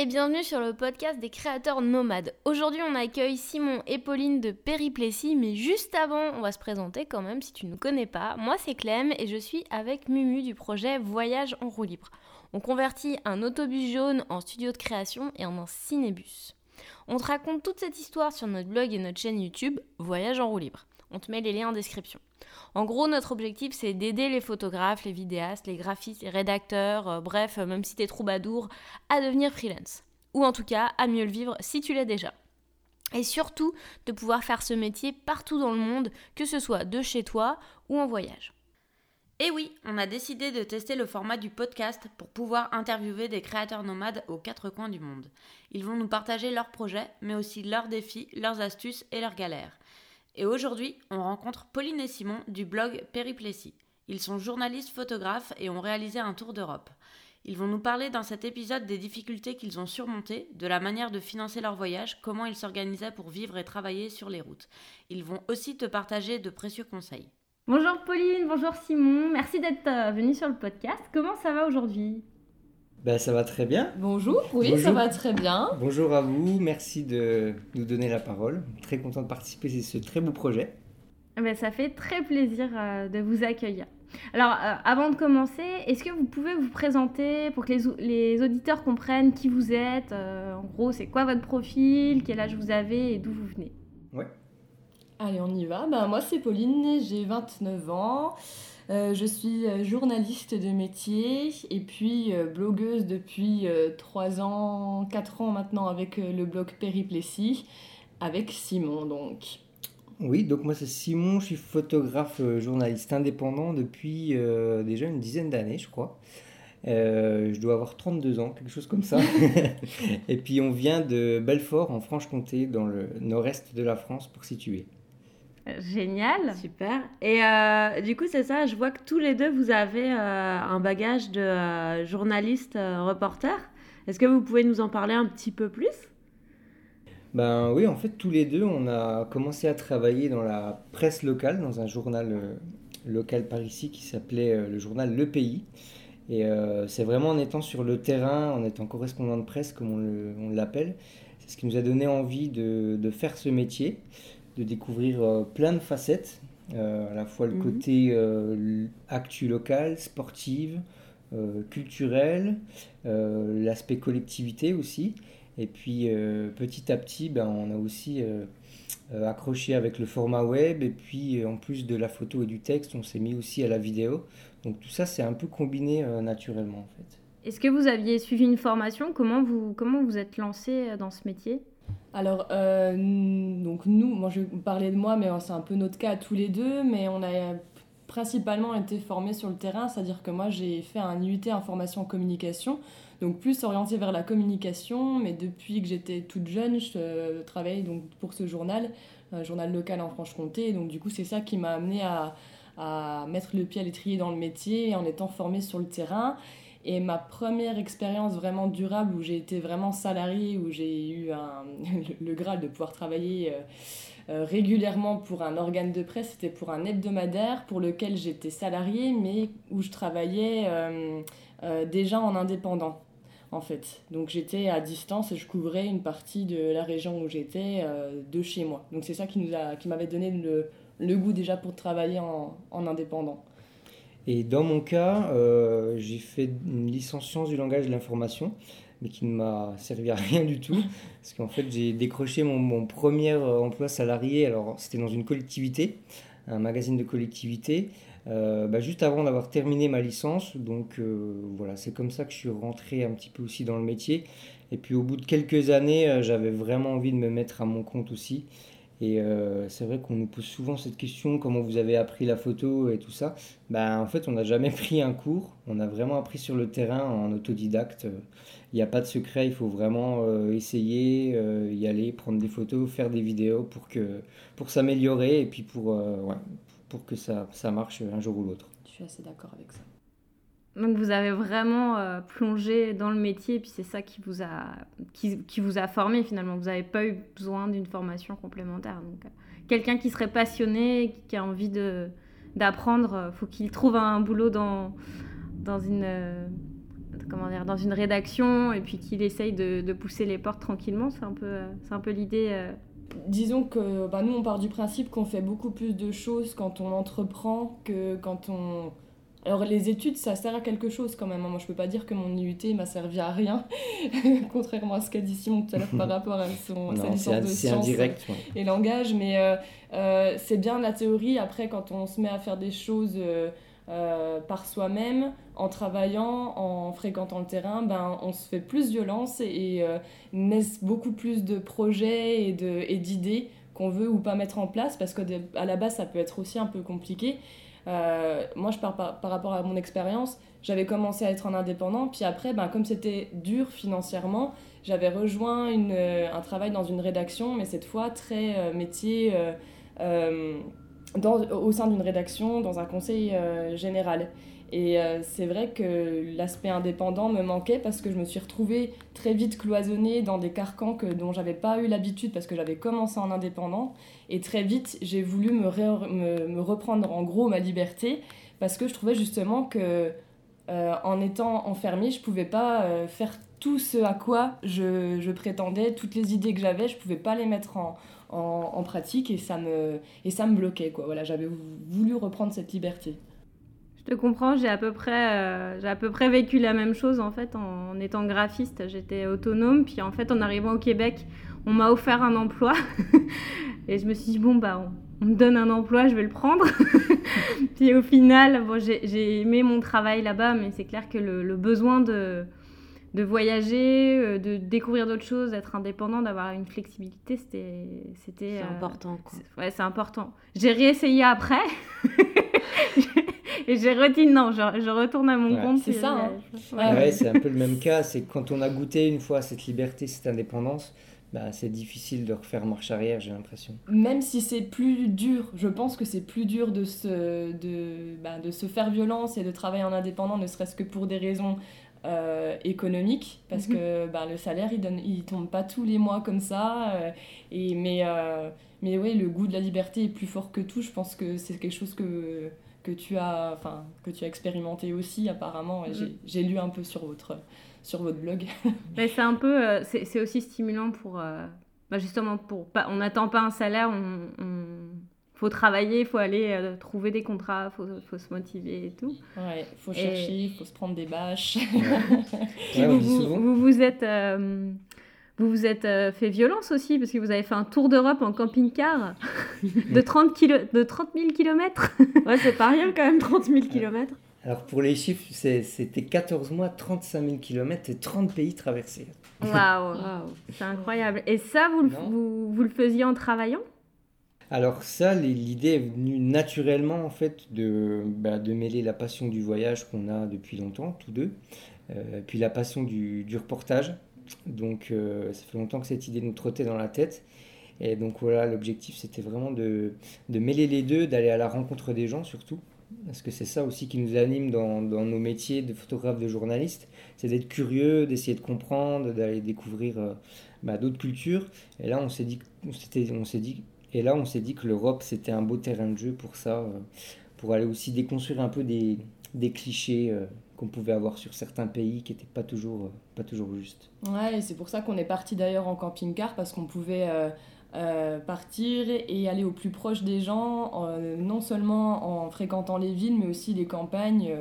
et bienvenue sur le podcast des créateurs nomades. Aujourd'hui, on accueille Simon et Pauline de Périplétie, mais juste avant, on va se présenter quand même si tu ne connais pas. Moi, c'est Clem et je suis avec Mumu du projet Voyage en roue libre. On convertit un autobus jaune en studio de création et en un cinébus. On te raconte toute cette histoire sur notre blog et notre chaîne YouTube Voyage en roue libre. On te met les liens en description. En gros, notre objectif, c'est d'aider les photographes, les vidéastes, les graphistes, les rédacteurs, euh, bref, euh, même si t'es troubadour, à devenir freelance. Ou en tout cas, à mieux le vivre si tu l'es déjà. Et surtout, de pouvoir faire ce métier partout dans le monde, que ce soit de chez toi ou en voyage. Et oui, on a décidé de tester le format du podcast pour pouvoir interviewer des créateurs nomades aux quatre coins du monde. Ils vont nous partager leurs projets, mais aussi leurs défis, leurs astuces et leurs galères. Et aujourd'hui, on rencontre Pauline et Simon du blog Périplétie. Ils sont journalistes photographes et ont réalisé un tour d'Europe. Ils vont nous parler dans cet épisode des difficultés qu'ils ont surmontées, de la manière de financer leur voyage, comment ils s'organisaient pour vivre et travailler sur les routes. Ils vont aussi te partager de précieux conseils. Bonjour Pauline, bonjour Simon, merci d'être euh, venu sur le podcast. Comment ça va aujourd'hui? Ben, ça va très bien. Bonjour, oui, ça va très bien. Bonjour à vous, merci de nous donner la parole. Très content de participer à ce très beau projet. Ben, ça fait très plaisir euh, de vous accueillir. Alors, euh, avant de commencer, est-ce que vous pouvez vous présenter pour que les, les auditeurs comprennent qui vous êtes euh, En gros, c'est quoi votre profil Quel âge vous avez et d'où vous venez? Ouais. Allez, on y va. Ben, moi, c'est Pauline, j'ai 29 ans. Euh, je suis euh, journaliste de métier et puis euh, blogueuse depuis 3 ans, 4 ans maintenant avec le blog Périplétie, avec Simon donc. Oui, donc moi c'est Simon, je suis photographe journaliste indépendant depuis déjà une dizaine d'années je crois. je dois avoir 32 ans, quelque chose comme ça. et puis on vient de Belfort en Franche-Comté dans le nord-est de la France pour situer. Génial. Super. Et euh, du coup, c'est ça, je vois que tous les deux, vous avez euh, un bagage de euh, journaliste, reporter. Est-ce que vous pouvez nous en parler un petit peu plus? Ben oui, en fait, tous les deux, on a commencé à travailler dans la presse locale, dans un journal local par ici qui s'appelait le journal Le Pays. Et c'est vraiment en étant sur le terrain, en étant correspondant de presse, comme on l'appelle, c'est ce qui nous a donné envie de, de faire ce métier de découvrir euh, plein de facettes, euh, à la fois le mhm. côté euh, actu local, sportive, culturel, l'aspect collectivité aussi. Et puis petit à petit, ben, on a aussi accroché avec le format web et puis en plus de la photo et du texte, on s'est mis aussi à la vidéo. Donc tout ça, c'est un peu combiné naturellement en fait. Est-ce que vous aviez suivi une formation? Comment vous, comment vous êtes lancé dans ce métier? Alors, euh, donc nous, moi je vais parler de moi, mais c'est un peu notre cas tous les deux, mais on a principalement été formés sur le terrain, c'est-à-dire que moi j'ai fait un IUT information communication, donc plus orienté vers la communication, mais depuis que j'étais toute jeune, je euh, travaillais donc pour ce journal, un journal local en Franche-Comté, donc du coup c'est ça qui m'a amené à, à mettre le pied à l'étrier dans le métier en étant formée sur le terrain. Et ma première expérience vraiment durable où j'ai été vraiment salarié, où j'ai eu le, Graal de pouvoir travailler euh, euh, régulièrement pour un organe de presse, c'était pour un hebdomadaire pour lequel j'étais salarié, mais où je travaillais euh, déjà en indépendant. En fait. Donc j'étais à distance et je couvrais une partie de la région où j'étais de chez moi. Donc c'est ça qui, nous a, qui m'avait donné le, goût déjà pour travailler en indépendant. Et dans mon cas, euh, j'ai fait une licence sciences du langage de l'information, mais qui ne m'a servi à rien du tout, parce qu'en fait j'ai décroché mon, premier euh, emploi salarié, alors c'était dans une collectivité, un magazine de collectivité, euh, bah, juste avant d'avoir terminé ma licence. Donc voilà, c'est comme ça que je suis rentré un petit peu aussi dans le métier. Et puis au bout de quelques années, j'avais vraiment envie de me mettre à mon compte aussi. Et euh, c'est vrai qu'on nous pose souvent cette question comment vous avez appris la photo et tout ça. Ben, en fait, on n'a jamais pris un cours. On a vraiment appris sur le terrain en autodidacte. Il n'y a pas de secret. Il faut vraiment euh, essayer, euh, y aller, prendre des photos, faire des vidéos pour, que, pour s'améliorer et puis pour, ouais, pour que ça, ça marche un jour ou l'autre. Je suis assez d'accord avec ça. Donc vous avez vraiment euh, plongé dans le métier, et puis c'est ça qui vous a qui, qui, vous a formé finalement. Vous n'avez pas eu besoin d'une formation complémentaire. Donc euh, quelqu'un qui serait passionné, qui, a envie de d'apprendre, euh, faut qu'il trouve un boulot dans dans une comment dire, dans une rédaction et puis qu'il essaye de, de, pousser les portes tranquillement. C'est un peu, c'est un peu l'idée. Disons que bah, nous, on part du principe qu'on fait beaucoup plus de choses quand on entreprend que quand on alors les études, ça sert à quelque chose quand même. Hein. Moi, je peux pas dire que mon IUT m'a servi à rien, contrairement à ce qu'a dit Simon tout à l'heure par rapport à son, sa licence de sciences et langage. Mais euh, euh, c'est bien la théorie. Après, quand on se met à faire des choses euh, par soi-même, en travaillant, en fréquentant le terrain, ben, on se fait plus violence et, naissent beaucoup plus de projets et d'idées qu'on veut ou pas mettre en place parce qu'à la base, ça peut être aussi un peu compliqué. Euh, moi, je parle par, rapport à mon expérience. J'avais commencé à être en indépendant, puis après, ben, comme c'était dur financièrement, j'avais rejoint une, euh, un travail dans une rédaction, mais cette fois très euh, métier dans, au sein d'une rédaction, dans un conseil général. Et c'est vrai que l'aspect indépendant me manquait parce que je me suis retrouvée très vite cloisonnée dans des carcans que, dont j'avais pas eu l'habitude parce que j'avais commencé en indépendant. Et très vite, j'ai voulu me, me, reprendre en gros ma liberté parce que je trouvais justement que euh, en étant enfermée, je pouvais pas euh, faire tout ce à quoi je, je, prétendais, toutes les idées que j'avais, je pouvais pas les mettre en, en, pratique et ça me, et ça me bloquait. Quoi. Voilà, j'avais voulu reprendre cette liberté. Je comprends, j'ai à peu près, euh, j'ai à peu près vécu la même chose en fait en, étant graphiste. J'étais autonome, puis en fait en arrivant au Québec, on m'a offert un emploi et je me suis dit bon bah on, me donne un emploi, je vais le prendre. puis au final, bon, j'ai aimé mon travail là-bas, mais c'est clair que le, besoin de, de voyager, euh, de découvrir d'autres choses, d'être indépendant, d'avoir une flexibilité, c'était. C'est euh, important. Quoi. Ouais, c'est important. J'ai réessayé après. et j'ai redit non, je, je, retourne à mon compte. C'est ça. Hein. Ouais, c'est un peu le même cas. C'est quand on a goûté une fois cette liberté, cette indépendance, bah, c'est difficile de refaire marche arrière, j'ai l'impression. Même si c'est plus dur, je pense que c'est plus dur de se, de, bah, de se faire violence et de travailler en indépendant, ne serait-ce que pour des raisons euh, économiques, parce mhm. que bah, le salaire, il ne il tombe pas tous les mois comme ça. Euh, et, mais, euh, mais oui, le goût de la liberté est plus fort que tout. Je pense que c'est quelque chose que que tu as, enfin, que tu as expérimenté aussi apparemment. Et mm. j'ai lu un peu sur votre, sur votre blog. Mais c'est un peu, euh, c'est aussi stimulant pour, euh, bah justement pour, pas, on n'attend pas un salaire, on, faut travailler, il faut aller euh, trouver des contrats, faut, faut se motiver et tout. Ouais, faut chercher, il faut se prendre des bâches. vous, vous, vous, êtes vous vous êtes euh, fait violence aussi parce que vous avez fait un tour d'Europe en camping-car de 30, kilo, de 30 000 km. ouais, c'est pas rien quand même, 30 000 km. Alors pour les chiffres, c'était 14 mois, 35 000 km et 30 pays traversés. Waouh, c'est incroyable. Et ça, vous, vous, vous, le faisiez en travaillant? Alors ça, l'idée est venue naturellement en fait de, bah, de mêler la passion du voyage qu'on a depuis longtemps, tous deux, euh, puis la passion du, du reportage donc euh, ça fait longtemps que cette idée nous trottait dans la tête. Et donc voilà, l'objectif c'était vraiment de, de, mêler les deux, d'aller à la rencontre des gens surtout. Parce que c'est ça aussi qui nous anime dans, dans nos métiers de photographe, de journaliste. C'est d'être curieux, d'essayer de comprendre, d'aller découvrir euh, bah, d'autres cultures. Et là on s'est dit, on s'est dit, et là on s'est dit que l'Europe c'était un beau terrain de jeu pour ça, euh, pour aller aussi déconstruire un peu des, des clichés qu'on pouvait avoir sur certains pays qui n'étaient pas toujours, euh, pas toujours justes. Ouais, c'est pour ça qu'on est parti d'ailleurs en camping-car, parce qu'on pouvait euh, euh, partir et aller au plus proche des gens, non seulement en fréquentant les villes, mais aussi les campagnes,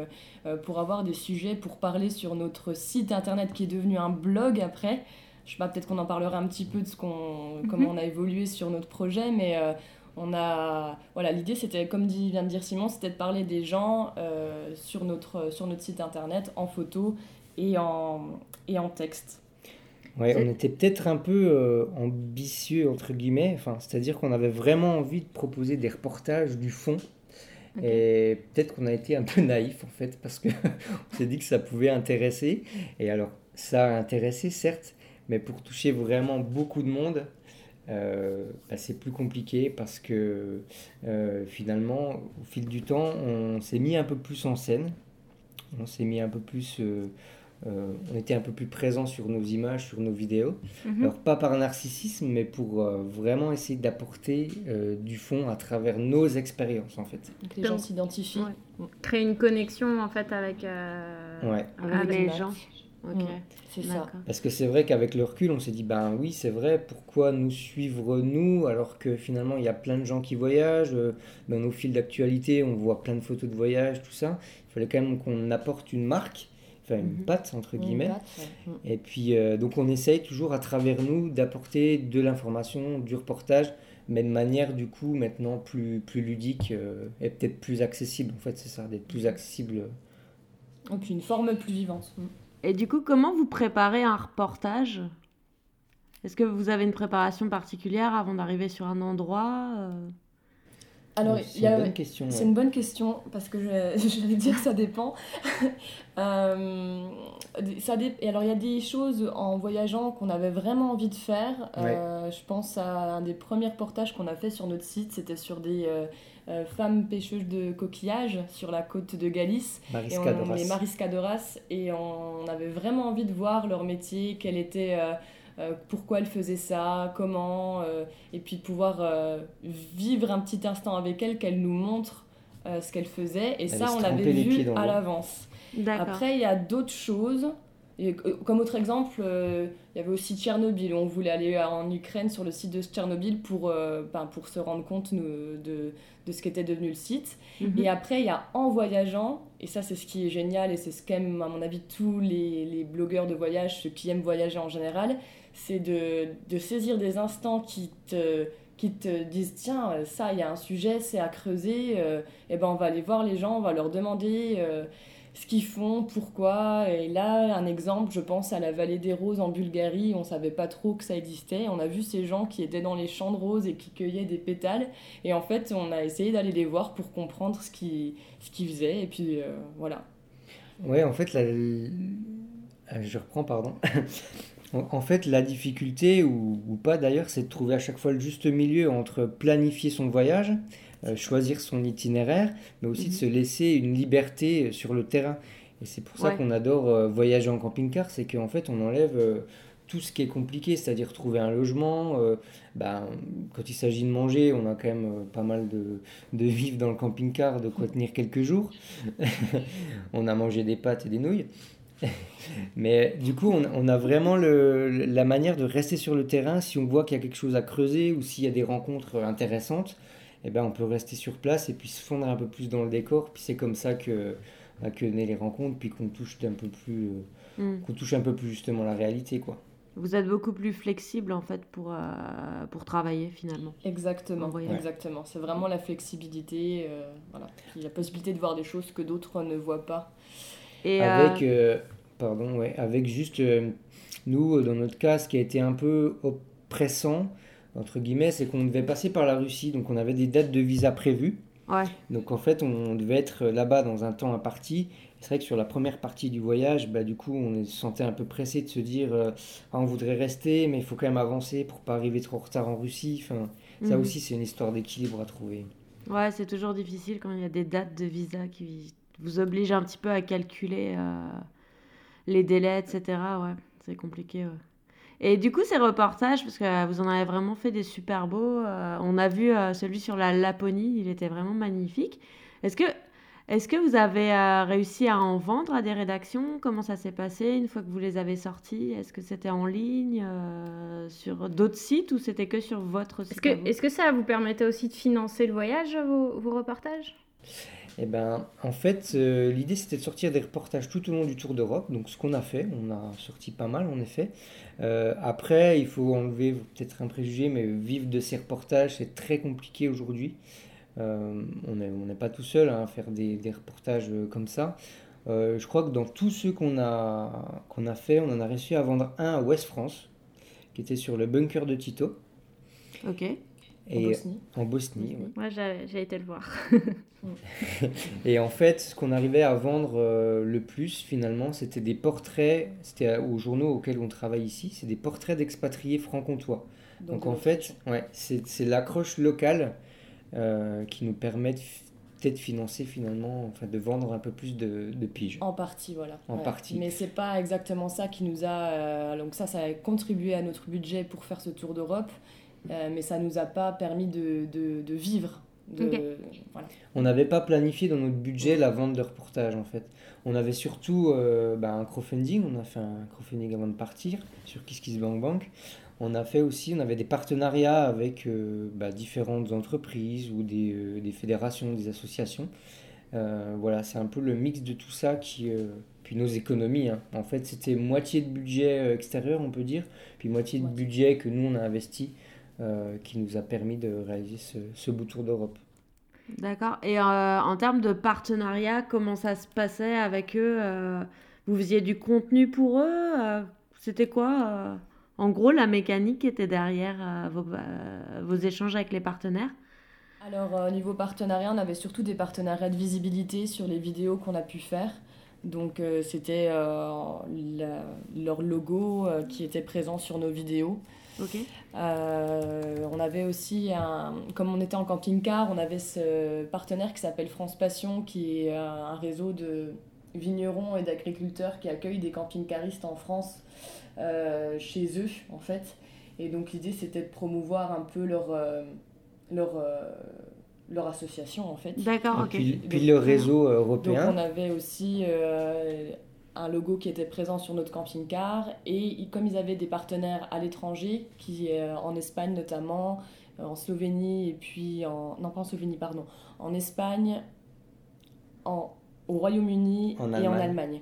pour avoir des sujets pour parler sur notre site internet qui est devenu un blog après. Je sais pas, peut-être qu'on en parlera un petit peu de ce qu'on, comment on a évolué sur notre projet, mais on a, voilà, l'idée c'était, comme dit, vient de dire Simon, c'était de parler des gens euh, sur, notre, sur notre site internet en photo et en, et en texte. Ouais, on était peut-être un peu euh, ambitieux, entre guillemets, enfin, c'est-à-dire qu'on avait vraiment envie de proposer des reportages du fond. Et peut-être qu'on a été un peu naïf en fait, parce qu'on s'est dit que ça pouvait intéresser. Et alors, ça a intéressé, certes, mais pour toucher vraiment beaucoup de monde, euh, bah, c'est plus compliqué parce que euh, finalement, au fil du temps, on s'est mis un peu plus en scène, on s'est mis un peu plus, euh, on était un peu plus présent sur nos images, sur nos vidéos. Mhm. Alors pas par narcissisme, mais pour vraiment essayer d'apporter du fond à travers nos expériences en fait. les gens s'identifient. Créer une connexion en fait avec, avec les gens. Ok. C'est ça. Parce que c'est vrai qu'avec le recul, on s'est dit, ben oui, c'est vrai, pourquoi nous suivre nous, alors que finalement, il y a plein de gens qui voyagent, dans nos fils d'actualité, on voit plein de photos de voyage, tout ça. Il fallait quand même qu'on apporte une marque, enfin une Mhm. patte, entre Une guillemets. patte, ouais. Et puis, euh, donc on essaye toujours à travers nous d'apporter de l'information, du reportage, mais de manière du coup maintenant plus, plus ludique euh, et peut-être plus accessible. En fait, c'est ça, d'être plus accessible. Et puis une forme plus vivante. Mm. Et du coup, comment vous préparez un reportage? Est-ce que vous avez une préparation particulière avant d'arriver sur un endroit euh? Alors, il c'est une bonne question. C'est une bonne question parce que je, j'allais dire que ça dépend. Euh, ça dé- et alors il y a des choses en voyageant qu'on avait vraiment envie de faire. Euh, je pense à un des premiers reportages qu'on a fait sur notre site, c'était sur des euh, euh, femmes pêcheuses de coquillages sur la côte de Galice. Et Mariska on, Doras. les Mariska Doras, et on avait vraiment envie de voir leur métier, quel était, euh, euh, pourquoi elles faisaient ça, comment, euh, et puis de pouvoir euh, vivre un petit instant avec elles, qu'elles nous montrent euh, ce qu'elles faisaient. Et ça, on l'avait vu à l'avance. Après, il y a d'autres choses. Et, euh, comme autre exemple, euh, il y avait aussi Tchernobyl. On voulait aller en Ukraine sur le site de Tchernobyl pour, euh, ben, pour se rendre compte nous, de, de ce qu'était devenu le site. Mhm. Et après, il y a en voyageant, et ça c'est ce qui est génial, et c'est ce qu'aiment à mon avis tous les, les blogueurs de voyage, ceux qui aiment voyager en général, c'est de, de saisir des instants qui te, qui te disent, tiens, ça, il y a un sujet, c'est à creuser, euh, et ben on va aller voir les gens, on va leur demander ce qu'ils font, pourquoi. Et là, un exemple, je pense à la vallée des roses en Bulgarie, on savait pas trop que ça existait, on a vu ces gens qui étaient dans les champs de roses et qui cueillaient des pétales, et en fait, on a essayé d'aller les voir pour comprendre ce qu'ils ce faisaient. Et puis euh, voilà. Ouais, en fait, la... Ah, je reprends, pardon. En fait, la difficulté, ou, pas d'ailleurs, c'est de trouver à chaque fois le juste milieu entre planifier son voyage, choisir son itinéraire, mais aussi de se laisser une liberté sur le terrain. Et c'est pour ça Ouais. qu'on adore euh, voyager en camping-car, c'est qu'en fait, on enlève euh, tout ce qui est compliqué, c'est-à-dire trouver un logement. euh, ben, quand il s'agit de manger, on a quand même euh, pas mal de, de vivres dans le camping-car, de quoi tenir quelques jours. on a mangé des pâtes et des nouilles. Mais du coup, on, on a vraiment le- la manière de rester sur le terrain. Si on voit qu'il y a quelque chose à creuser ou s'il y a des rencontres intéressantes, eh ben, on peut rester sur place et puis se fondre un peu plus dans le décor. Puis c'est comme ça que, bah, que naissent les rencontres, puis qu'on touche un peu plus, euh, Mm. qu'on touche un peu plus justement la réalité, quoi. Vous êtes beaucoup plus flexible en fait pour, euh, pour travailler finalement. Exactement, exactement. C'est vraiment la flexibilité, euh, voilà. Puis la possibilité de voir des choses que d'autres ne voient pas. Et avec, euh, euh, pardon, ouais, avec juste, euh, nous, dans notre cas, ce qui a été un peu oppressant, entre guillemets, c'est qu'on devait passer par la Russie, donc on avait des dates de visa prévues. ouais. Donc en fait, on devait être là-bas dans un temps imparti. C'est vrai que sur la première partie du voyage, bah, du coup, on se sentait un peu pressé de se dire euh, ah, on voudrait rester, mais il faut quand même avancer pour pas arriver trop en retard en Russie. Enfin, ça Mhm. aussi, c'est une histoire d'équilibre à trouver. Ouais, c'est toujours difficile quand il y a des dates de visa qui vous obligent un petit peu à calculer euh, les délais, etc. Ouais, c'est compliqué. ouais. Et du coup, ces reportages, parce que vous en avez vraiment fait des super beaux, euh, on a vu euh, celui sur la Laponie, il était vraiment magnifique. Est-ce que, est-ce que vous avez euh, réussi à en vendre à des rédactions? Comment ça s'est passé une fois que vous les avez sortis? Est-ce que c'était en ligne sur d'autres sites ou c'était que sur votre Est-ce site que, est-ce que ça vous permettait aussi de financer le voyage, vos, vos reportages? Eh ben, en fait, euh, l'idée c'était de sortir des reportages tout au long du Tour d'Europe. Donc, ce qu'on a fait, on a sorti pas mal en effet. Euh, après, il faut enlever peut-être un préjugé, mais vivre de ces reportages, c'est très compliqué aujourd'hui. Euh, on n'est pas tout seul hein, à faire des, reportages comme ça. Je crois que dans tous ceux qu'on a, qu'on a fait, on en a réussi à vendre un à West France, qui était sur le bunker de Tito, Ok. En et Bosnie. en Bosnie. ouais. Moi, j'ai été le voir. Et en fait, ce qu'on arrivait à vendre euh, le plus finalement, c'était des portraits, c'était euh, aux journaux auxquels on travaille ici, c'est des portraits d'expatriés franc-comtois. Donc en fait, ouais, c'est c'est l'accroche locale euh, qui nous permet de peut-être de financer finalement, enfin de vendre un peu plus de, de piges. En partie, voilà. En partie. Mais c'est pas exactement ça qui nous a. euh, donc, ça, ça a contribué à notre budget pour faire ce tour d'Europe, euh, mais ça nous a pas permis de, de, de vivre. De, Ok. voilà. On n'avait pas planifié dans notre budget la vente de reportages en fait. On avait surtout euh, bah, un crowdfunding, on a fait un crowdfunding avant de partir sur KissKissBankBank. On a fait aussi, on avait des partenariats avec euh, bah, différentes entreprises ou des, euh, des, fédérations, des associations. voilà, c'est un peu le mix de tout ça qui, puis nos économies. Hein. En fait, c'était moitié de budget extérieur, on peut dire, puis moitié de budget que nous on a investi, qui nous a permis de réaliser ce, ce bout tour d'Europe. D'accord. Et euh, en termes de partenariat, comment ça se passait avec eux euh, Vous faisiez du contenu pour eux euh, C'était quoi En gros, la mécanique qui était derrière vos, vos, échanges avec les partenaires? Alors, au niveau partenariat, on avait surtout des partenariats de visibilité sur les vidéos qu'on a pu faire. Donc, c'était leur logo qui était présent sur nos vidéos. Euh, on avait aussi, un, comme on était en camping-car, on avait ce partenaire qui s'appelle France Passion, qui est un réseau de vignerons et d'agriculteurs qui accueillent des camping-caristes en France euh, chez eux, en fait. Et donc l'idée, c'était de promouvoir un peu leur, euh, leur, leur association, en fait. D'accord, ok. Puis, puis, le réseau européen. Donc on avait aussi un logo qui était présent sur notre camping-car. Et comme ils avaient des partenaires à l'étranger, qui euh, en Espagne notamment, euh, en Slovénie, et puis en. Non, pas en Slovénie, pardon. En Espagne, en, au Royaume-Uni et en Allemagne.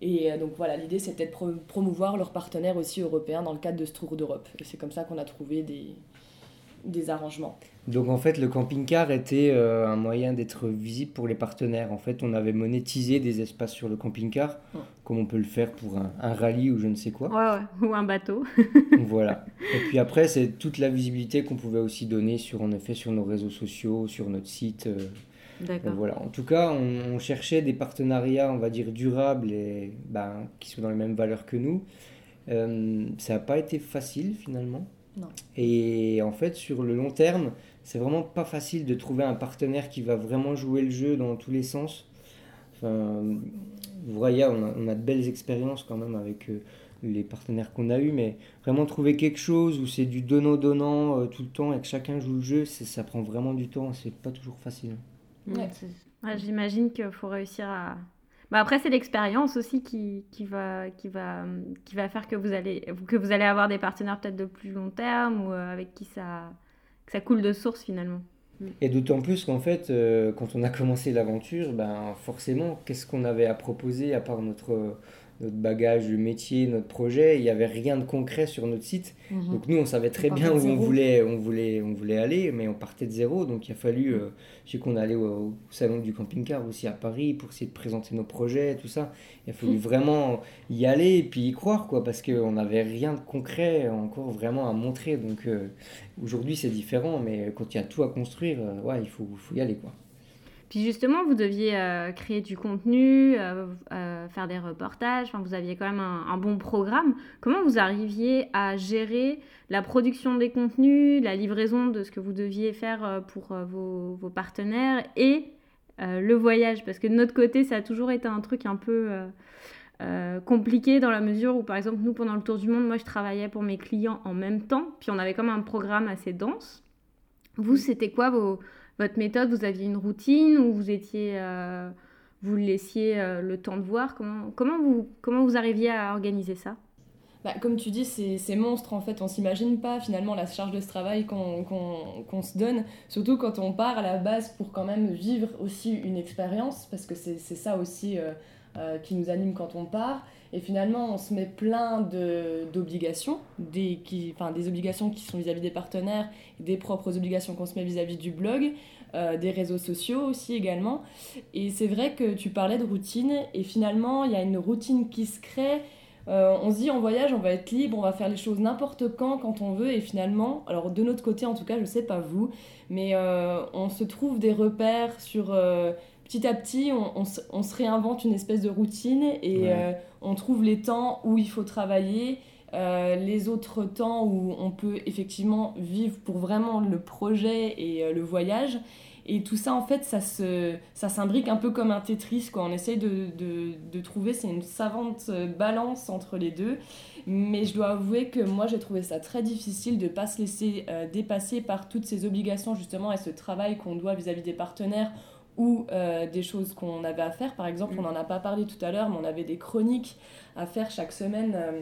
Et euh, donc voilà, l'idée c'était de promouvoir leurs partenaires aussi européens dans le cadre de ce tour d'Europe. Et c'est comme ça qu'on a trouvé des, des arrangements. Donc en fait, le camping-car était euh, un moyen d'être visible pour les partenaires. En fait, on avait monétisé des espaces sur le camping-car, comme on peut le faire pour un, rallye ou je ne sais quoi. Ouais, ouais. ou un bateau. voilà. Et puis après, c'est toute la visibilité qu'on pouvait aussi donner sur, en effet, sur nos réseaux sociaux, sur notre site. Euh. D'accord. voilà. En tout cas, on, cherchait des partenariats, on va dire, durables et ben, qui sont dans les mêmes valeurs que nous. Euh, ça n'a pas été facile finalement. Et en fait, sur le long terme, c'est vraiment pas facile de trouver un partenaire qui va vraiment jouer le jeu dans tous les sens. Enfin, vous voyez, on a, de belles expériences quand même avec euh, les partenaires qu'on a eus, mais vraiment trouver quelque chose où c'est du donnant-donnant euh, tout le temps et que chacun joue le jeu, ça prend vraiment du temps, c'est pas toujours facile. J'imagine qu'il faut réussir à, bah après, c'est l'expérience aussi qui, va, qui, va, qui va faire que vous, allez, que vous allez avoir des partenaires peut-être de plus long terme ou euh, avec qui ça, ça coule de source finalement. Et d'autant plus qu'en fait, euh, quand on a commencé l'aventure, ben forcément, qu'est-ce qu'on avait à proposer à part notre, notre bagage de métier, notre projet, il n'y avait rien de concret sur notre site. Mhm. Donc nous, on savait très bien où on voulait, on, voulait, on voulait aller, mais on partait de zéro. Donc il a fallu, euh, je sais qu'on allait au, au, salon du camping-car aussi à Paris pour essayer de présenter nos projets, tout ça. Il a fallu mhm. vraiment y aller et puis y croire, quoi, parce qu'on n'avait rien de concret encore vraiment à montrer. Donc euh, aujourd'hui, c'est différent, mais quand il y a tout à construire, euh, ouais, il faut, faut y aller, quoi. Puis justement, vous deviez euh, créer du contenu, euh, euh, faire des reportages, enfin, vous aviez quand même un, bon programme. Comment vous arriviez à gérer la production des contenus, la livraison de ce que vous deviez faire pour vos, vos, partenaires et le voyage? Parce que de notre côté, ça a toujours été un truc un peu... compliqué dans la mesure où, par exemple, nous, pendant le tour du monde, moi, je travaillais pour mes clients en même temps, puis on avait comme un programme assez dense. Vous, c'était quoi vos, votre méthode, vous aviez une routine ou vous étiez, euh, vous laissiez euh, le temps de voir. Comment, comment, vous, comment vous arriviez à organiser ça? Bah, comme tu dis, c'est monstre en fait, on s'imagine pas finalement la charge de ce travail qu'on se donne, surtout quand on part à la base pour quand même vivre aussi une expérience, parce que c'est ça aussi euh, qui nous anime quand on part. Et finalement, on se met plein d'obligations, des, qui, enfin, des obligations qui sont vis-à-vis des partenaires, des propres obligations qu'on se met vis-à-vis du blog, euh, des réseaux sociaux aussi également. Et c'est vrai que tu parlais de routine, et finalement, il y a une routine qui se crée. Euh, on se dit en voyage, on va être libre, on va faire les choses n'importe quand, quand on veut, et finalement, alors de notre côté en tout cas, je sais pas vous, mais euh, on se trouve des repères sur petit à petit, on, se réinvente une espèce de routine et euh, on trouve les temps où il faut travailler, euh, les autres temps où on peut effectivement vivre pour vraiment le projet et euh, le voyage. Et tout ça, en fait, ça, se, ça s'imbrique un peu comme un Tetris. Quoi. On essaye de, de, trouver, c'est une savante balance entre les deux. Mais je dois avouer que moi, j'ai trouvé ça très difficile de ne pas se laisser dépasser par toutes ces obligations, justement, et ce travail qu'on doit vis-à-vis des partenaires ou euh, des choses qu'on avait à faire. Par exemple, on n'en a pas parlé tout à l'heure, mais on avait des chroniques à faire chaque semaine euh,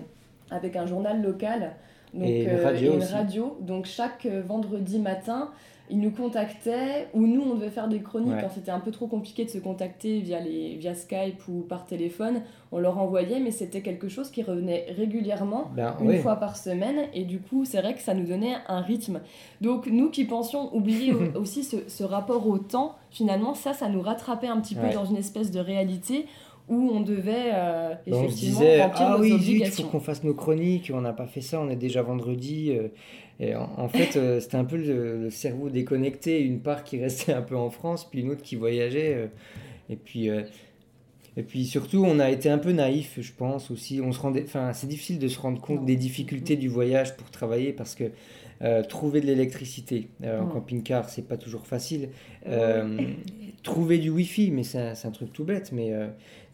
avec un journal local. Donc, Et une euh, radio et une aussi. radio. Donc chaque vendredi matin, ils nous contactaient ou nous on devait faire des chroniques Ouais. quand c'était un peu trop compliqué de se contacter via, les, via Skype ou par téléphone. On leur envoyait, mais c'était quelque chose qui revenait régulièrement Ben, une fois par semaine et du coup c'est vrai que ça nous donnait un rythme donc nous qui pensions oublier au- aussi ce, ce rapport au temps finalement ça ça nous rattrapait un petit peu dans une espèce de réalité où on devait euh, on se effectivement disait, ah oui, il faut qu'on fasse nos chroniques, on n'a pas fait ça, on est déjà vendredi. euh, Et en, en fait, euh, c'était un peu le, le cerveau déconnecté, une part qui restait un peu en France, puis une autre qui voyageait. euh, Et puis, et puis surtout, on a été un peu naïf, je pense aussi. On se rendait, enfin, c'est difficile de se rendre compte Non. des difficultés du voyage pour travailler parce que trouver de l'électricité en Mm. camping-car, c'est pas toujours facile. Trouver du Wi-Fi, mais c'est un, un truc tout bête, mais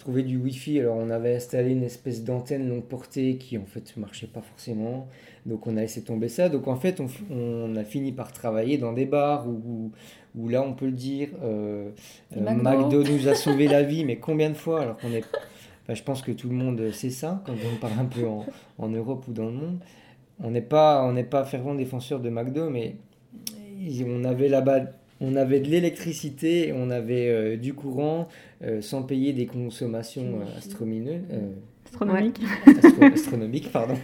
trouver du Wi-Fi, alors on avait installé une espèce d'antenne longue portée qui en fait marchait pas forcément, donc on a laissé tomber ça. Donc en fait, on, a fini par travailler dans des bars où, où, où là on peut le dire, euh, euh, McDo. McDo nous a sauvé la vie, mais combien de fois alors qu'on est. enfin, je pense que tout le monde sait ça quand on part un peu en, en Europe ou dans le monde. On n'est pas, on n'est pas fervent défenseur de McDo, mais on avait là-bas, on avait de l'électricité, on avait euh, du courant euh, sans payer des consommations euh, astromineuses, euh, Astronomique. astro- astronomiques, pardon,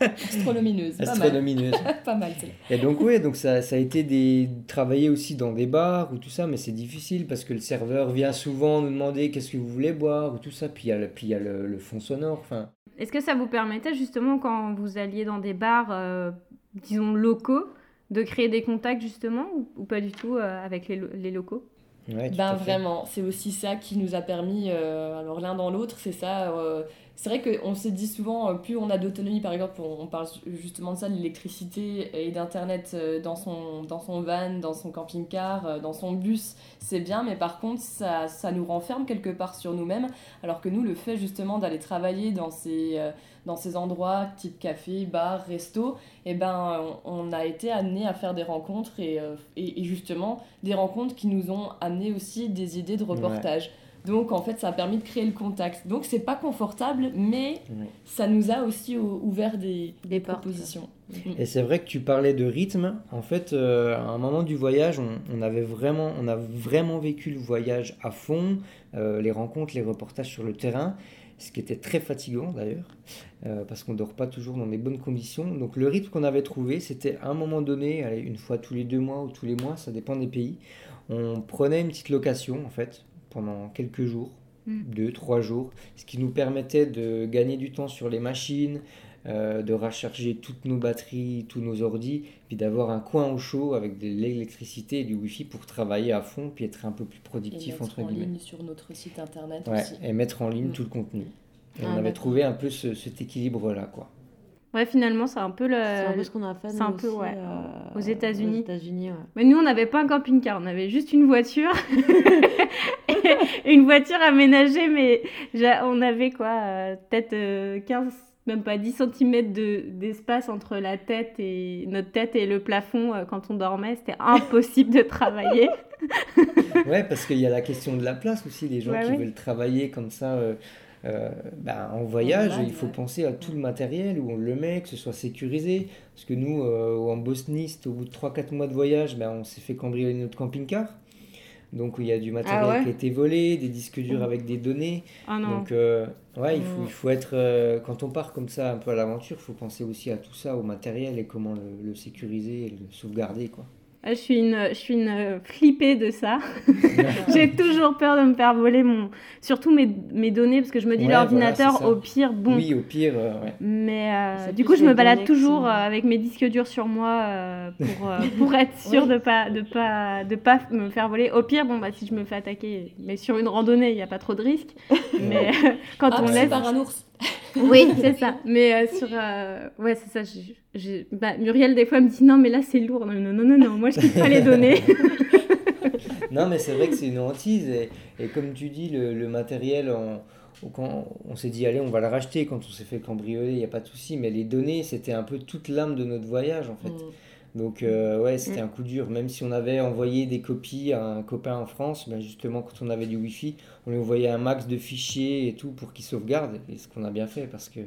astronomineuse pas mal astronomineuses. pas mal. Et donc oui, donc ça, ça a été des travailler aussi dans des bars ou tout ça, mais c'est difficile parce que le serveur vient souvent nous demander qu'est-ce que vous voulez boire ou tout ça, puis il y a le, puis il y a le, le fond sonore, enfin. Est-ce que ça vous permettait justement quand vous alliez dans des bars, euh, disons locaux, de créer des contacts justement ou, ou pas du tout euh, avec les, lo- les locaux? Ouais, Ben vraiment, c'est aussi ça qui nous a permis, euh, alors l'un dans l'autre, c'est ça. C'est vrai qu'on se dit souvent, euh, plus on a d'autonomie, par exemple, on, parle justement de ça, de l'électricité et d'Internet euh, dans, son, dans son van, dans son camping-car, euh, dans son bus, c'est bien, mais par contre, ça, ça nous renferme quelque part sur nous-mêmes, alors que nous, le fait justement d'aller travailler dans ces, dans ces endroits, type café, bar, resto, eh ben, on, on a été amené à faire des rencontres et, et, et justement des rencontres qui nous ont amené aussi des idées de reportage. Donc en fait, ça a permis de créer le contact. Donc c'est pas confortable, mais ça nous a aussi ou- ouvert des, Des portes. propositions. Et c'est vrai que tu parlais de rythme. En fait, euh, à un moment du voyage, on, on avait vraiment, on a vraiment vécu le voyage à fond, euh, les rencontres, les reportages sur le terrain, ce qui était très fatigant d'ailleurs, euh, parce qu'on dort pas toujours dans des bonnes conditions. Donc le rythme qu'on avait trouvé, c'était à un moment donné, allez, une fois tous les deux mois ou tous les mois, ça dépend des pays, on prenait une petite location en fait pendant quelques jours, Mm. deux, trois jours, ce qui nous permettait de gagner du temps sur les machines, euh, de recharger toutes nos batteries, tous nos ordis, puis d'avoir un coin au chaud avec de l'électricité et du wifi pour travailler à fond, puis être un peu plus Et productif mettre entre en guillemets. ligne sur notre site internet Ouais, aussi. et mettre en ligne Mm. tout le contenu. Et Ah, on avait trouvé un peu ce- cet équilibre-là, quoi. Ouais, finalement, c'est un peu le. C'est un peu ce qu'on a fait c'est un peu, aussi, ouais, euh, aux États-Unis. Aux États-Unis, ouais. Mais nous, on n'avait pas un camping-car, on avait juste une voiture. une voiture aménagée, mais on avait quoi euh, Peut-être euh, 15, même pas 10 cm d'espace entre la tête et notre tête et le plafond euh, quand on dormait. C'était impossible de travailler. Ouais, parce qu'il y a la question de la place aussi, les gens Ouais, qui veulent travailler comme ça euh, euh, ben, en voyage, il faut ouais. penser à tout le matériel, où on le met, que ce soit sécurisé. Parce que nous, euh, en Bosnie, au bout de 3-4 mois de voyage, ben, on s'est fait cambrioler notre camping-car. Donc il y a du matériel ouais qui a été volé, des disques durs avec des données. Oh non. Donc euh, ouais, il faut, il faut être... euh, quand on part comme ça un peu à l'aventure, il faut penser aussi à tout ça, au matériel et comment le, le sécuriser et le sauvegarder, quoi. Ah, Je suis une, je suis une flippée de ça. J'ai toujours peur de me faire voler mon, surtout mes, mes données parce que je me dis Ouais, l'ordinateur voilà, au pire bon. Oui, au pire, euh, ouais. Mais euh, du coup, je me balade toujours euh, avec mes disques durs sur moi euh, pour, euh, pour être sûre de pas de pas de pas me faire voler. Au pire, bon bah si je me fais attaquer, mais sur une randonnée, il n'y a pas trop de risques. mais quand Ah, on c'est laisse, par un ours. Oui, c'est ça. Mais euh, sur euh, ouais, c'est ça. bah, Muriel des fois me dit non, mais là c'est lourd. Non, non, non, non, non. Moi je quitte pas les données. Non, mais c'est vrai que c'est une hantise. Et, et comme tu dis, le, le matériel, on, quand on s'est dit, allez, on va le racheter quand on s'est fait cambrioler, il n'y a pas de souci. Mais les données, c'était un peu toute l'âme de notre voyage, en fait. Mm. Donc euh, ouais, c'était un coup dur. Même si on avait envoyé des copies à un copain en France, ben justement quand on avait du Wi-Fi, on lui envoyait un max de fichiers et tout pour qu'il sauvegarde. Et ce qu'on a bien fait parce que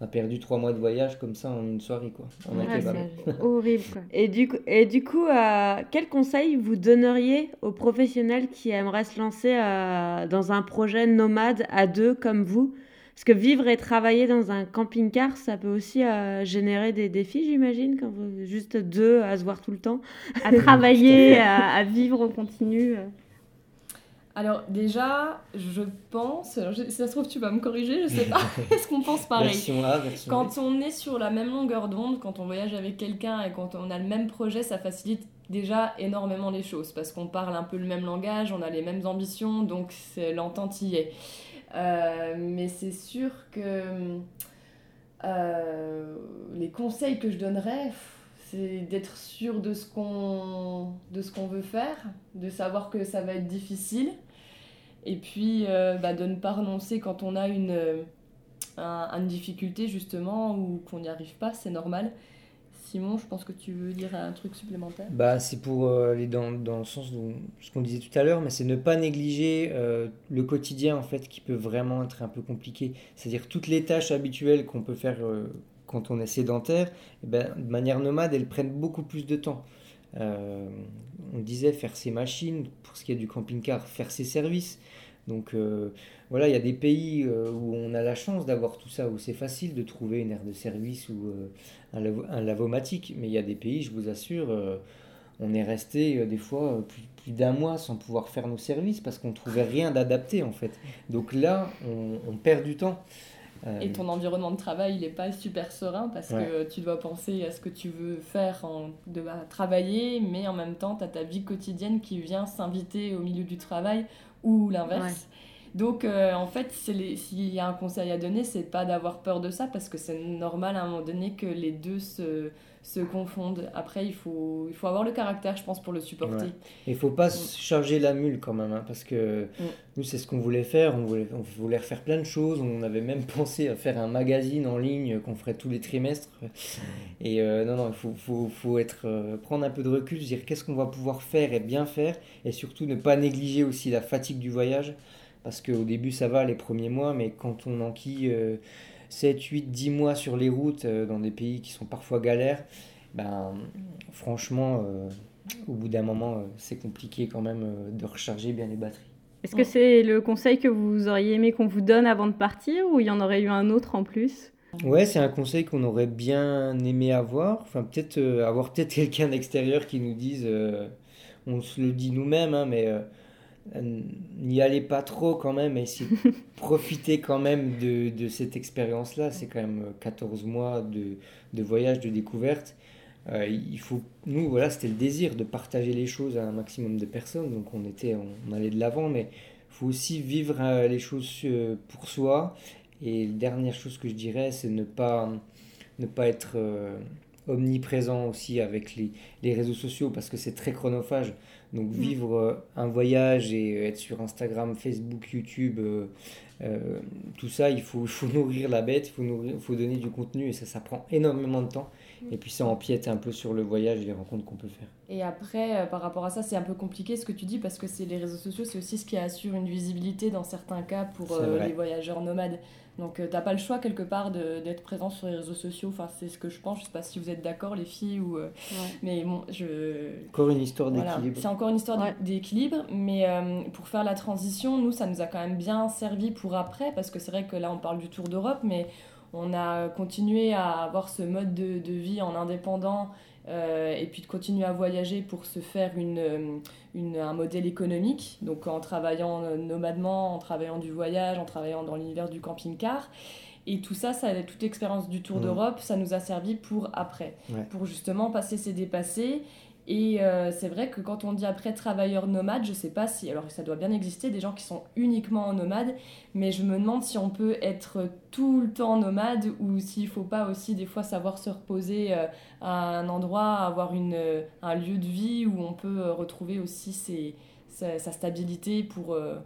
on a perdu trois mois de voyage comme ça en une soirée quoi. On a été Ouais, c'est horrible. Quoi. Et du coup, et du coup euh, quel conseil vous donneriez aux professionnels qui aimeraient se lancer euh, dans un projet nomade à deux comme vous Parce que vivre et travailler dans un camping-car, ça peut aussi euh, générer des défis, j'imagine, quand vous juste deux à se voir tout le temps. À travailler, à, à vivre au continu. euh. Alors déjà, je pense, alors si ça se trouve tu vas me corriger, je sais pas, est-ce qu'on pense pareil Version A, version B. Quand on est sur la même longueur d'onde, quand on voyage avec quelqu'un et quand on a le même projet, ça facilite déjà énormément les choses parce qu'on parle un peu le même langage, on a les mêmes ambitions, donc c'est- l'entente y est. Euh, mais c'est sûr que euh, les conseils que je donnerais, c'est d'être sûr de ce qu'on veut faire, de savoir que ça va être difficile, et puis euh, bah, de ne pas renoncer quand on a une un- une difficulté justement ou qu'on n'y arrive pas, c'est normal. Simon, je pense que tu veux dire un truc supplémentaire? Bah, c'est pour euh, aller dans, dans le sens de ce qu'on disait tout à l'heure, mais c'est ne pas négliger euh, le quotidien en fait qui peut vraiment être un peu compliqué. C'est-à-dire toutes les tâches habituelles qu'on peut faire euh, quand on est sédentaire, eh ben, de manière nomade, elles prennent beaucoup plus de temps. On disait faire ses machines, pour ce qui est du camping-car, faire ses services. Donc euh, voilà, il y a des pays euh, où on a la chance d'avoir tout ça, où c'est facile de trouver une aire de service ou euh, un, lavo- un lavomatique, mais il y a des pays, je vous assure, on est resté des fois plus, plus d'un mois sans pouvoir faire nos services parce qu'on trouvait rien d'adapté en fait. Donc là, on, on perd du temps. Et ton environnement de travail, il n'est pas super serein parce Ouais. que tu dois penser à ce que tu veux faire, en, de bah, travailler, mais en même temps, tu as ta vie quotidienne qui vient s'inviter au milieu du travail ou l'inverse. Donc, euh, en fait, s'il y a un conseil à donner, c'est pas d'avoir peur de ça parce que c'est normal à un moment donné que les deux se, se confondent. Après, il faut, il faut avoir le caractère, je pense, pour le supporter. Ouais. Il faut pas se charger la mule quand même, hein, parce que Mm. nous, c'est ce qu'on voulait faire. On voulait, on voulait refaire plein de choses. On avait même pensé à faire un magazine en ligne qu'on ferait tous les trimestres. Et euh, non, non, il faut, faut, faut être, euh, prendre un peu de recul, se dire qu'est-ce qu'on va pouvoir faire et bien faire, et surtout ne pas négliger aussi la fatigue du voyage, parce qu'au début, ça va les premiers mois, mais quand on enquille euh, 7, 8, 10 mois sur les routes euh, dans des pays qui sont parfois galères, ben, franchement, euh, au bout d'un moment, euh, c'est compliqué quand même de recharger bien les batteries. Est-ce que c'est le conseil que vous auriez aimé qu'on vous donne avant de partir ou il y en aurait eu un autre en plus? Ouais, c'est un conseil qu'on aurait bien aimé avoir. Enfin, peut-être euh, avoir peut-être quelqu'un d'extérieur qui nous dise, euh, on se le dit nous-mêmes, hein, mais euh, n'y allez pas trop quand même, et de profiter quand même de, de cette expérience-là. C'est quand même euh, 14 mois de, de voyage, de découverte. Euh, il faut, nous, voilà, c'était le désir de partager les choses à un maximum de personnes, donc on était, on, allait de l'avant, mais il faut aussi vivre euh, les choses euh, pour soi. Et la dernière chose que je dirais, c'est ne pas, ne pas être euh, omniprésent aussi avec les, les réseaux sociaux parce que c'est très chronophage. Donc vivre euh, un voyage et être sur Instagram, Facebook, YouTube, euh, euh, tout ça, il faut, faut nourrir la bête, il faut, nourrir, faut donner du contenu et ça, ça prend énormément de temps. Et puis ça empiète un peu sur le voyage et les rencontres qu'on peut faire. Et après, euh, par rapport à ça, c'est un peu compliqué ce que tu dis parce que c'est les réseaux sociaux, c'est aussi ce qui assure une visibilité dans certains cas pour euh, les voyageurs nomades. Donc euh, t'as pas le choix quelque part de- d'être présent sur les réseaux sociaux. Enfin, c'est ce que je pense. Je sais pas si vous êtes d'accord les filles ou. euh, Mais bon, je. Encore une histoire Voilà. d'équilibre. C'est encore une histoire Ouais. d'équilibre, mais euh, pour faire la transition, nous, ça nous a quand même bien servi pour après, parce que c'est vrai que là, on parle du Tour d'Europe, mais on a continué à avoir ce mode de, de vie en indépendant euh, et puis de continuer à voyager pour se faire une, euh, une- un modèle économique, donc en travaillant euh, nomadement, en travaillant du voyage, en travaillant dans l'univers du camping-car. Et tout ça, ça toute l'expérience du Tour Mhm. d'Europe, ça nous a servi pour après, Ouais. pour justement passer ces dépassés. Et euh, c'est vrai que quand on dit après travailleur nomade, je sais pas si, alors ça doit bien exister des gens qui sont uniquement nomades, mais je me demande si on peut être tout le temps nomade ou s'il faut pas aussi des fois savoir se reposer euh, à un endroit, avoir une, euh, un lieu de vie où on peut euh, retrouver aussi ses- sa, sa stabilité pour, euh,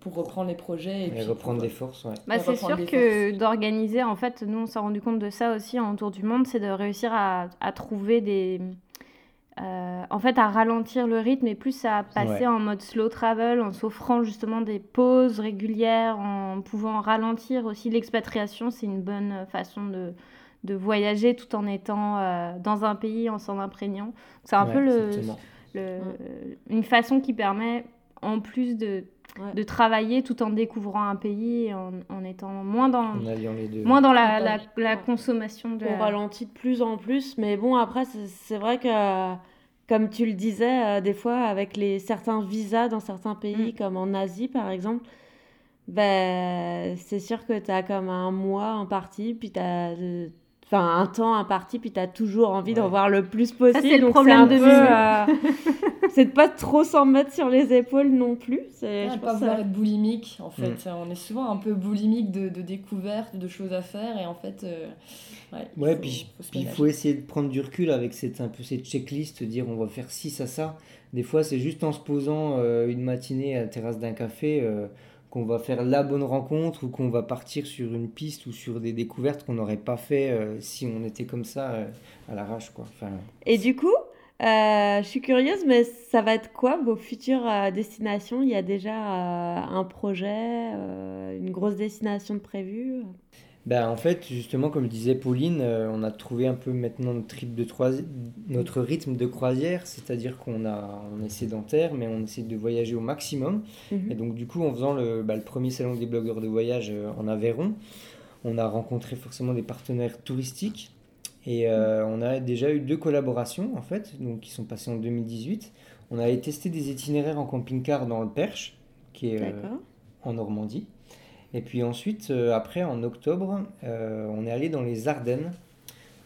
pour reprendre les projets. Et, Et puis reprendre pour- des forces, ouais. Bah, c'est sûr que d'organiser, en fait, nous on s'est rendu compte de ça aussi en tour du monde, c'est de réussir à, à trouver des, euh, en fait, à ralentir le rythme et plus à passer Ouais. en mode slow travel, en s'offrant justement des pauses régulières, en pouvant ralentir aussi l'expatriation. C'est une bonne façon de, de voyager tout en étant euh, dans un pays, en s'en imprégnant. C'est un Ouais, peu le, le- une façon qui permet, en plus de, Ouais. de travailler tout en découvrant un pays et en, en étant moins dans, En alliant les deux. moins dans la, la, consommation de On ralentit de plus en plus, mais bon, après, c'est c'est vrai que, euh, comme tu le disais, euh, des fois, avec les, certains visas dans certains pays, Mm. comme en Asie, par exemple, ben, c'est sûr que tu as comme un mois imparti, puis tu as... Enfin, un temps imparti, puis tu as toujours envie d'en Ouais. voir le plus possible. c'est le donc problème un de peu, euh, c'est de pas trop s'en mettre sur les épaules non plus. C'est, Ouais, je pas pense vouloir ça- être boulimique en fait. Mm. On est souvent un peu boulimique de, de découvertes, de choses à faire et en fait. euh, ouais, il Ouais, faut- puis faut se puis il faut essayer de prendre du recul avec cette, un peu cette checklist, dire on va faire ci, ça, ça. Des fois, c'est juste en se posant euh, une matinée à la terrasse d'un café euh, qu'on va faire la bonne rencontre ou qu'on va partir sur une piste ou sur des découvertes qu'on n'aurait pas fait euh, si on était comme ça euh, à l'arrache, quoi. Enfin, Et du coup, euh, je suis curieuse, mais ça va être quoi vos futures euh, destinations? Il y a déjà euh, un projet, une grosse destination de prévue Ben, en fait, justement, comme disait Pauline, on a trouvé un peu maintenant notre, trip de troisi- notre rythme de croisière, c'est-à-dire qu'on a, on est sédentaire, mais on essaie de voyager au maximum. Mhm. Et donc, du coup, en faisant le, bah, le premier salon des blogueurs de voyage en Aveyron, on a rencontré forcément des partenaires touristiques. Et euh, on a déjà eu deux collaborations, en fait, donc, qui sont passées en 2018. On avait testé des itinéraires en camping-car dans le Perche, qui est euh, en Normandie. Et puis ensuite, euh, après, en octobre, on est allé dans les Ardennes.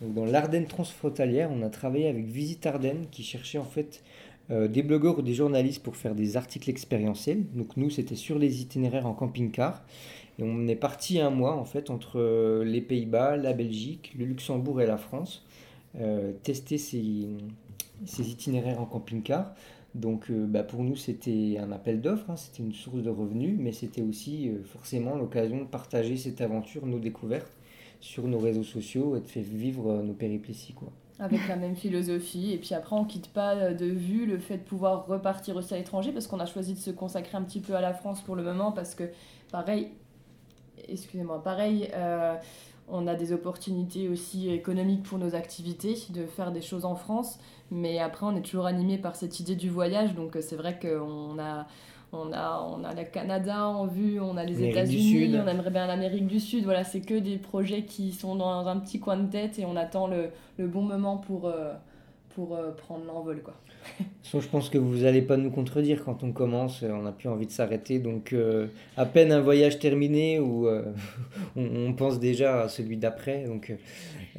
Donc, dans l'Ardenne transfrontalière, on a travaillé avec Visite Ardennes qui cherchait en fait des blogueurs ou des journalistes pour faire des articles expérientiels. Donc nous, c'était sur les itinéraires en camping-car. On est parti un mois en fait entre euh, les Pays-Bas, la Belgique, le Luxembourg et la France, euh, tester ces, ces itinéraires en camping-car. Donc euh, bah, pour nous, c'était un appel d'offres, hein, c'était une source de revenus, mais c'était aussi forcément l'occasion de partager cette aventure, nos découvertes sur nos réseaux sociaux et de faire vivre nos péripéties. Quoi. Avec la même philosophie. Et puis après, on quitte pas de vue le fait de pouvoir repartir aussi à l'étranger parce qu'on a choisi de se consacrer un petit peu à la France pour le moment parce que, pareil, excusez-moi, pareil, euh, on a des opportunités aussi économiques pour nos activités, de faire des choses en France. Mais après, on est toujours animé par cette idée du voyage. Donc, euh, c'est vrai qu'on a. On a, on a le Canada en vue, on a les États-Unis, on aimerait bien l'Amérique du Sud. Voilà, c'est que des projets qui sont dans un petit coin de tête et on attend le, le bon moment pour, euh, pour euh, prendre l'envol. quoi. Sauf, je pense que vous n'allez pas nous contredire quand on commence, euh, on n'a plus envie de s'arrêter. Donc, euh, à peine un voyage terminé où euh, on, on pense déjà à celui d'après. Donc,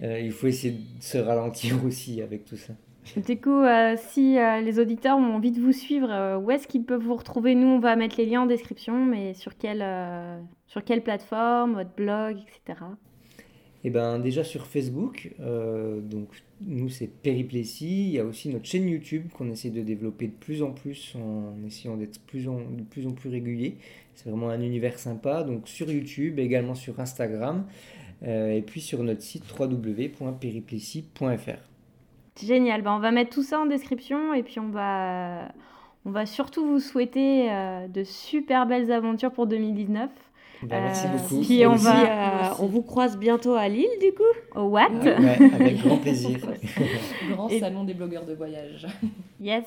euh, il faut essayer de se ralentir aussi avec tout ça. Du coup, euh, si euh, les auditeurs ont envie de vous suivre, euh, où est-ce qu'ils peuvent vous retrouver? Nous, on va mettre les liens en description, mais sur quelle, euh, sur quelle plateforme, votre blog, etc. Et ben déjà sur Facebook, euh, donc nous c'est Périplétie. Il y a aussi notre chaîne YouTube qu'on essaie de développer de plus en plus en essayant d'être plus en, de plus en plus régulier. C'est vraiment un univers sympa. Donc sur YouTube, également sur Instagram, euh, et puis sur notre site www.périplétie.fr. Génial. Ben, on va mettre tout ça en description et puis on va, on va surtout vous souhaiter euh, de super belles aventures pour 2019. Ben, merci Euh, beaucoup. puis Et on aussi- va- Puis, euh, on vous croise bientôt à Lille, du coup. Au What Ouais, ouais, avec grand plaisir. Grand Et- salon des blogueurs de voyage. Yes.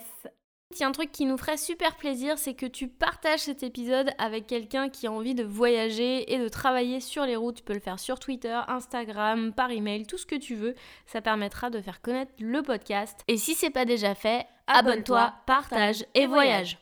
Il y a un truc qui nous ferait super plaisir, c'est que tu partages cet épisode avec quelqu'un qui a envie de voyager et de travailler sur les routes. Tu peux le faire sur Twitter, Instagram, par email, tout ce que tu veux. Ça permettra de faire connaître le podcast. Et si c'est pas déjà fait, abonne-toi, partage et voyage.